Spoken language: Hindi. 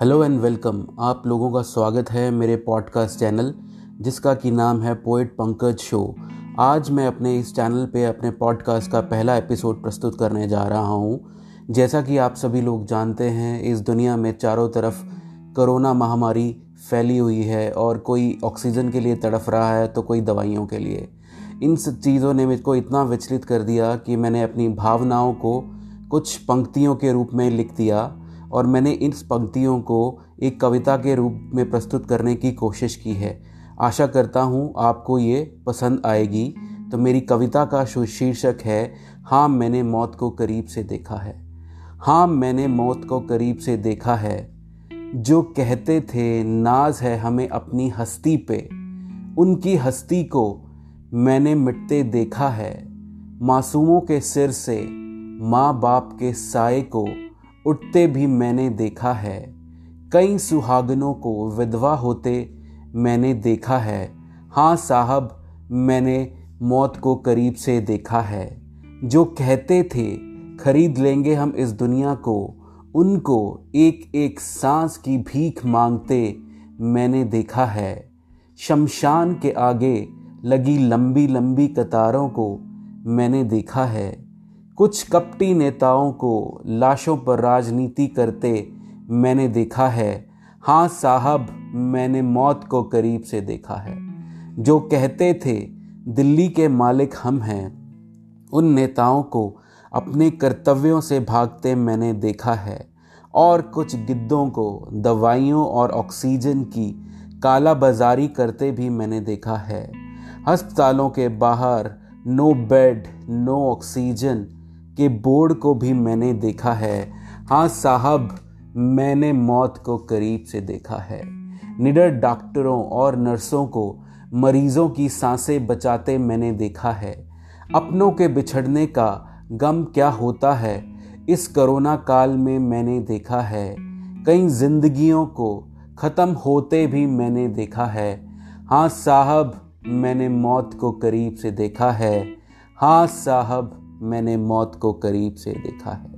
Hello and welcome. आप लोगों का स्वागत है मेरे पॉडकास्ट चैनल, जिसका कि नाम है पोइट पंकज शो। आज मैं अपने इस चैनल पे अपने पॉडकास्ट का पहला एपिसोड प्रस्तुत करने जा रहा हूँ। जैसा कि आप सभी लोग जानते हैं, इस दुनिया में चारों तरफ़ कोरोना महामारी फैली हुई है और कोई ऑक्सीजन के लिए तड़फ रहा है तो कोई दवाइयों के लिए। इन सब चीज़ों ने मुझको इतना विचलित कर दिया कि मैंने अपनी भावनाओं को कुछ पंक्तियों के रूप में लिख दिया। और मैंने इन पंक्तियों को एक कविता के रूप में प्रस्तुत करने की कोशिश की है। आशा करता हूँ आपको ये पसंद आएगी। तो मेरी कविता का शीर्षक है हाँ मैंने मौत को करीब से देखा है। हाँ मैंने मौत को करीब से देखा है। जो कहते थे, नाज है हमें अपनी हस्ती पे। उनकी हस्ती को मैंने मिटते देखा है। मासूमों के सिर से, माँ बाप के साय को उठते भी मैंने देखा है। कई सुहागनों को विधवा होते मैंने देखा है। हाँ साहब, मैंने मौत को करीब से देखा है। जो कहते थे, खरीद लेंगे हम इस दुनिया को। उनको एक एक सांस की भीख मांगते मैंने देखा है। शमशान के आगे लगी लंबी लंबी कतारों को मैंने देखा है। कुछ कपटी नेताओं को लाशों पर राजनीति करते मैंने देखा है। हाँ साहब, मैंने मौत को करीब से देखा है। जो कहते थे, दिल्ली के मालिक हम हैं, उन नेताओं को अपने कर्तव्यों से भागते मैंने देखा है। और कुछ गिद्धों को दवाइयों और ऑक्सीजन की काला बाजारी करते भी मैंने देखा है। अस्पतालों के बाहर नो बेड, नो ऑक्सीजन के बोर्ड को भी मैंने देखा है। हाँ साहब, मैंने मौत को करीब से देखा है। निडर डॉक्टरों और नर्सों को मरीजों की साँसें बचाते मैंने देखा है। अपनों के बिछड़ने का गम क्या होता है, इस कोरोना काल में मैंने देखा है। कई जिंदगियों को ख़त्म होते भी मैंने देखा है। हाँ साहब, मैंने मौत को करीब से देखा है। हाँ साहब मैंने मौत को करीब से देखा है।